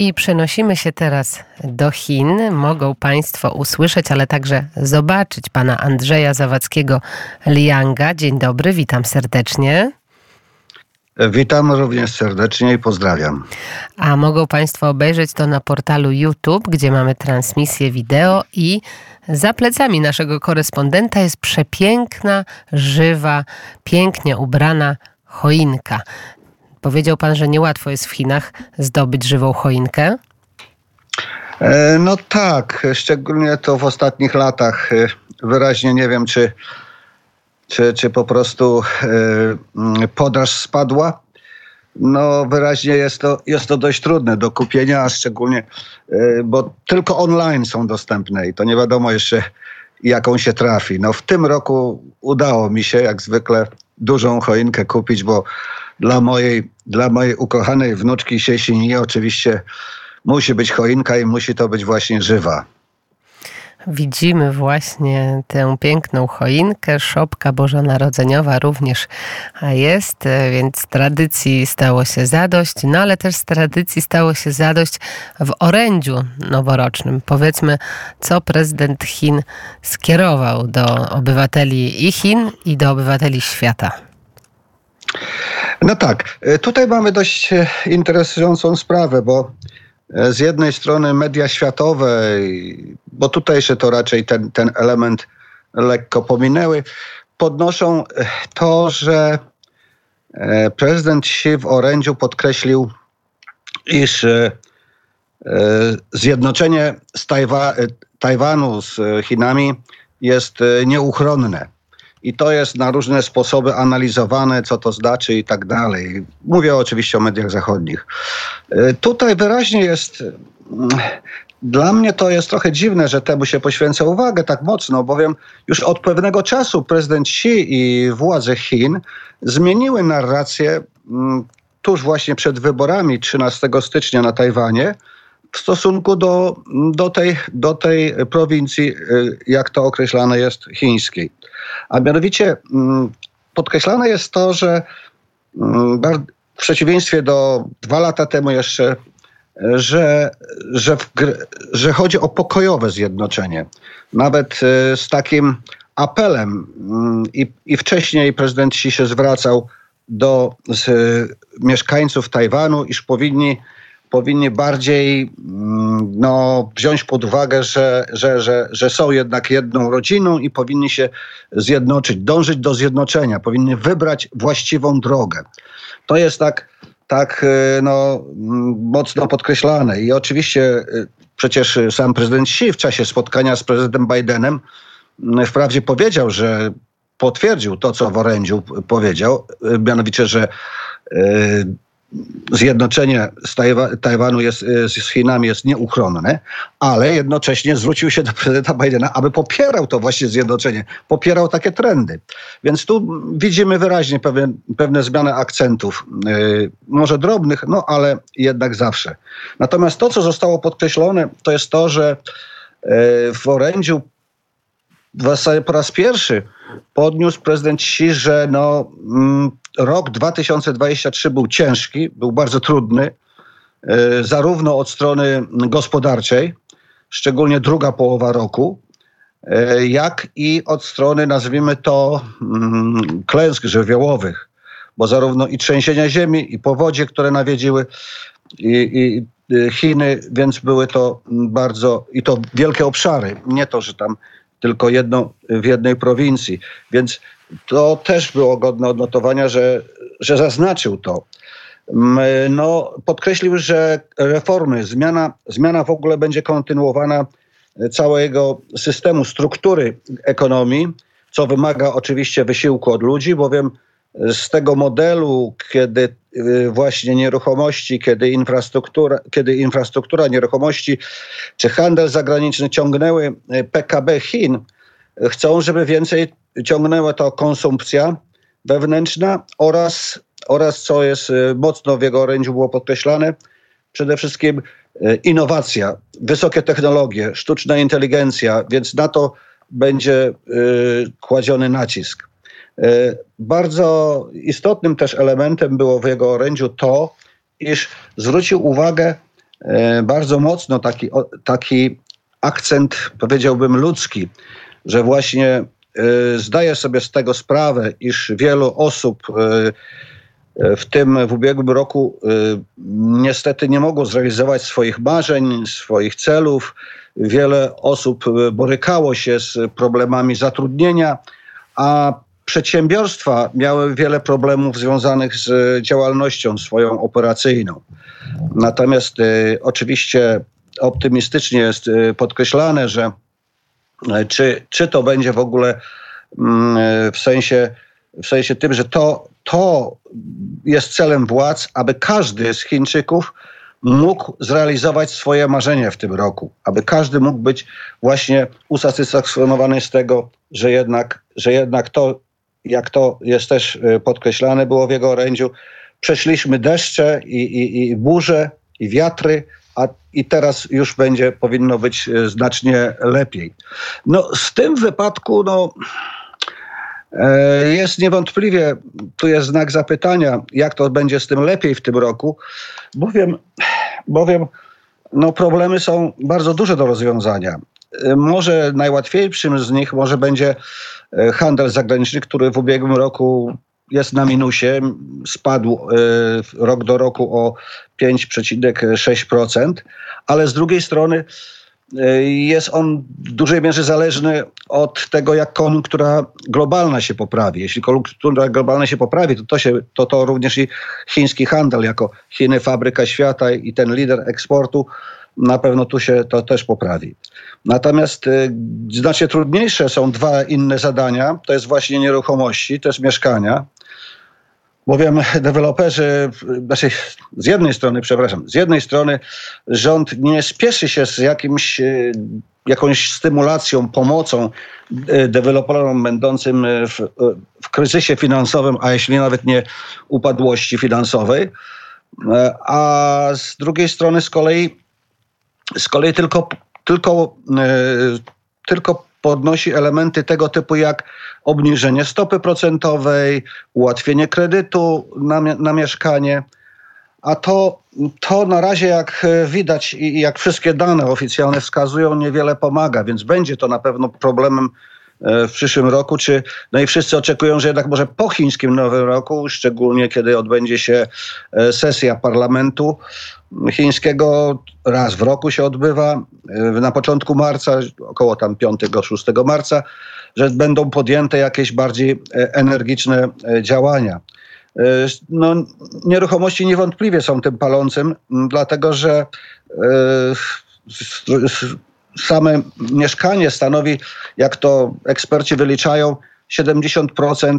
I przenosimy się teraz do Chin. Mogą Państwo usłyszeć, ale także zobaczyć pana Andrzeja Zawadzkiego Lianga. Dzień dobry, witam serdecznie. Witam również serdecznie i pozdrawiam. A mogą Państwo obejrzeć to na portalu YouTube, gdzie mamy transmisję wideo i za plecami naszego korespondenta jest przepiękna, żywa, pięknie ubrana choinka. Powiedział pan, że niełatwo jest w Chinach zdobyć żywą choinkę? E, no tak, szczególnie to w ostatnich latach. E, wyraźnie nie wiem, czy, czy, czy po prostu e, podaż spadła. No wyraźnie jest to, jest to dość trudne do kupienia, a szczególnie, bo tylko online są dostępne i to nie wiadomo jeszcze jaką się trafi. No w tym roku udało mi się jak zwykle dużą choinkę kupić, bo dla mojej, dla mojej ukochanej wnuczki Siesini oczywiście musi być choinka i musi to być właśnie żywa. Widzimy właśnie tę piękną choinkę. Szopka bożonarodzeniowa również jest, więc tradycji stało się zadość, no ale też z tradycji stało się zadość w orędziu noworocznym. Powiedzmy, co prezydent Chin skierował do obywateli i Chin, i do obywateli świata. No tak, e, tutaj mamy dość e, interesującą sprawę, bo e, z jednej strony media światowe, bo tutejsze to raczej ten, ten element lekko pominęły, podnoszą to, że prezydent Xi w orędziu podkreślił, iż zjednoczenie z Tajwa Tajwanu z Chinami jest nieuchronne i to jest na różne sposoby analizowane, co to znaczy i tak dalej. Mówię oczywiście o mediach zachodnich. E, tutaj wyraźnie jest. Mm, dla mnie to jest trochę dziwne, że temu się poświęca uwagę tak mocno, bowiem już od pewnego czasu prezydent Xi i władze Chin zmieniły narrację mm, tuż właśnie przed wyborami 13 stycznia na Tajwanie w stosunku do, do, tej, do tej prowincji, y, jak to określane jest, chińskiej. A mianowicie mm, podkreślane jest to, że mm, w przeciwieństwie do dwa lata temu jeszcze, że, że, w, że chodzi o pokojowe zjednoczenie. Nawet y, z takim apelem mm, i, i wcześniej prezydent Xi się zwracał do mieszkańców Tajwanu, iż powinni powinni bardziej mm, no, wziąć pod uwagę, że, że, że, że są jednak jedną rodziną i powinni się zjednoczyć, dążyć do zjednoczenia, powinni wybrać właściwą drogę. To jest tak, tak y, no, mm, mocno podkreślane. I oczywiście y, przecież sam prezydent Xi w czasie spotkania z prezydentem Bidenem mm, wprawdzie powiedział, że potwierdził to, co w orędziu powiedział, y, mianowicie, że zjednoczenie z Tajwa Tajwanu jest, y, z Chinami jest nieuchronne, ale jednocześnie zwrócił się do prezydenta Bidena, aby popierał to właśnie zjednoczenie, popierał takie trendy. Więc tu widzimy wyraźnie pewne, pewne zmiany akcentów, yy, może drobnych, no ale jednak zawsze. Natomiast to, co zostało podkreślone, to jest to, że yy, w orędziu w zasadzie po raz pierwszy podniósł prezydent Xi, że no, mm, rok 2023 był ciężki, był bardzo trudny, e, zarówno od strony gospodarczej, szczególnie druga połowa roku, e, jak i od strony, nazwijmy to, mm, klęsk żywiołowych, bo zarówno i trzęsienia ziemi, i powodzie, które nawiedziły i, i Chiny, więc były to bardzo, i to wielkie obszary, nie to, że tam tylko jedną w jednej prowincji. Więc to też było godne odnotowania, że, że zaznaczył to. No, podkreślił, że reformy, zmiana, zmiana w ogóle będzie kontynuowana całego systemu struktury ekonomii, co wymaga oczywiście wysiłku od ludzi, bowiem z tego modelu, kiedy y, właśnie nieruchomości, kiedy infrastruktura, kiedy infrastruktura nieruchomości czy handel zagraniczny ciągnęły y, PKB Chin, chcą, żeby więcej ciągnęła to konsumpcja wewnętrzna oraz, oraz co jest y, mocno w jego orędziu było podkreślane, przede wszystkim innowacja, wysokie technologie, sztuczna inteligencja, więc na to będzie kładziony nacisk. E, bardzo istotnym też elementem było w jego orędziu to, iż zwrócił uwagę bardzo mocno taki, taki akcent, powiedziałbym, ludzki, że właśnie zdaję sobie z tego sprawę, iż wielu osób w tym w ubiegłym roku niestety nie mogło zrealizować swoich marzeń, swoich celów. Wiele osób borykało się z problemami zatrudnienia, a przedsiębiorstwa miały wiele problemów związanych z działalnością swoją operacyjną. Natomiast oczywiście optymistycznie jest podkreślane, że czy, czy to będzie w ogóle mm, w sensie, w sensie tym, że to, to jest celem władz, aby każdy z Chińczyków mógł zrealizować swoje marzenie w tym roku, aby każdy mógł być właśnie usatysfakcjonowany z tego, że jednak, że jednak to, jak to jest też y, podkreślane było w jego orędziu, przeszliśmy deszcze i, i, i burze i wiatry, a i teraz już będzie, powinno być y, znacznie lepiej. No z tym wypadku, no e, jest niewątpliwie, tu jest znak zapytania, jak to będzie z tym lepiej w tym roku, bowiem, bowiem no problemy są bardzo duże do rozwiązania. E, może najłatwiejszym z nich może będzie e, handel zagraniczny, który w ubiegłym roku jest na minusie, spadł e, rok do roku o 5,6%, ale z drugiej strony jest on w dużej mierze zależny od tego, jak koniunktura globalna się poprawi. Jeśli koniunktura globalna się poprawi, to to, się, to, to również i chiński handel jako Chiny, fabryka świata i ten lider eksportu na pewno tu się to też poprawi. Natomiast y, znacznie trudniejsze są dwa inne zadania. To jest właśnie nieruchomości, to jest mieszkania. Bowiem deweloperzy, znaczy z jednej strony, przepraszam, z jednej strony rząd nie spieszy się z jakimś, y, jakąś stymulacją, pomocą y, deweloperom będącym w, w kryzysie finansowym, a jeśli nawet nie upadłości finansowej. A z drugiej strony z kolei z kolei tylko, tylko, e, tylko podnosi elementy tego typu jak obniżenie stopy procentowej, ułatwienie kredytu na, na mieszkanie. A to, to na razie, jak widać i jak wszystkie dane oficjalne wskazują, niewiele pomaga, więc będzie to na pewno problemem w przyszłym roku, czy no i wszyscy oczekują, że jednak może po chińskim Nowym Roku, szczególnie kiedy odbędzie się e, sesja parlamentu, chińskiego raz w roku się odbywa, e, na początku marca, około tam 5-6 marca, że będą podjęte jakieś bardziej e, energiczne e, działania. No, nieruchomości niewątpliwie są tym palącym, dlatego że same mieszkanie stanowi, jak to eksperci wyliczają, 70%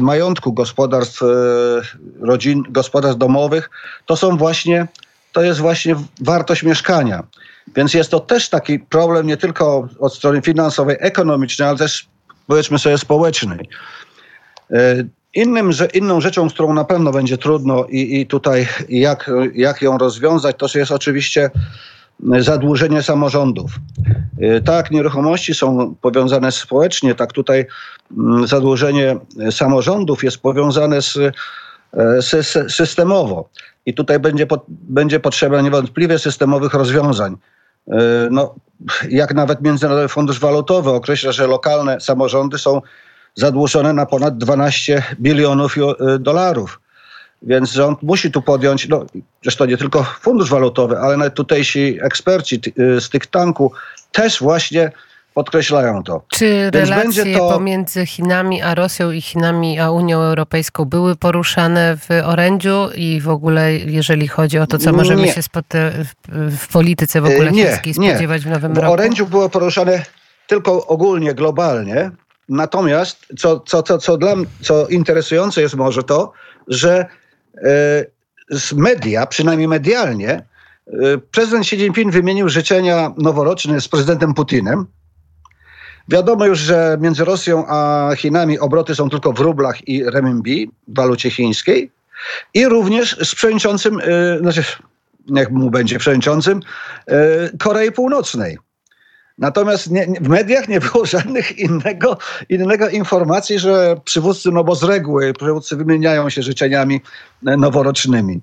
majątku gospodarstw rodzin, gospodarstw domowych to są właśnie to jest właśnie wartość mieszkania. Więc jest to też taki problem nie tylko od strony finansowej, ekonomicznej, ale też powiedzmy sobie społecznej. E, innym, że, inną rzeczą, którą na pewno będzie trudno i, i tutaj jak, jak ją rozwiązać, to jest oczywiście zadłużenie samorządów. E, tak, nieruchomości są powiązane społecznie, tak tutaj mm, zadłużenie samorządów jest powiązane z, e, z systemowo. I tutaj będzie, będzie potrzeba niewątpliwie systemowych rozwiązań. E, no, jak nawet Międzynarodowy Fundusz Walutowy określa, że lokalne samorządy są zadłużone na ponad 12 bilionów e, dolarów. Więc rząd musi tu podjąć, no, zresztą nie tylko Fundusz Walutowy, ale nawet tutejsi eksperci e, z tych tanku też właśnie podkreślają to. Czy Więc relacje to... pomiędzy Chinami a Rosją i Chinami a Unią Europejską były poruszane w orędziu i w ogóle jeżeli chodzi o to, co możemy nie. się w polityce w ogóle nie, chińskiej spodziewać nie. w nowym w roku? W orędziu było poruszane tylko ogólnie, globalnie. Natomiast co, co, co, co, dla, co interesujące jest może to, że media, przynajmniej medialnie, e, prezydent Xi Jinping wymienił życzenia noworoczne z prezydentem Putinem Wiadomo już, że między Rosją a Chinami obroty są tylko w rublach i renminbi, walucie chińskiej. I również z przewodniczącym, yy, znaczy, niech mu będzie przewodniczącym, Korei Północnej. Natomiast nie, w mediach nie było żadnych innego, innego informacji, że przywódcy, no bo z reguły przywódcy wymieniają się życzeniami noworocznymi.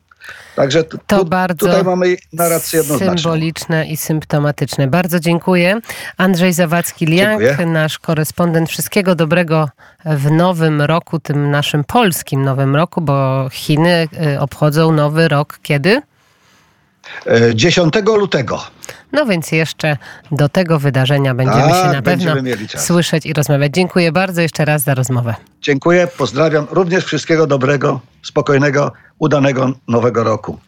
Także tu, To bardzo tutaj mamy narrację jednoznaczną. symboliczne i symptomatyczne. Bardzo dziękuję. Andrzej Zawadzki-Liang, Dziękuję. nasz korespondent. Wszystkiego dobrego w nowym roku, tym naszym polskim nowym roku, bo Chiny y, obchodzą nowy rok kiedy? E, 10 lutego. No więc jeszcze do tego wydarzenia będziemy Tak, się na pewno słyszeć i rozmawiać. Dziękuję bardzo jeszcze raz za rozmowę. Dziękuję, pozdrawiam. Również wszystkiego dobrego, spokojnego, udanego nowego roku.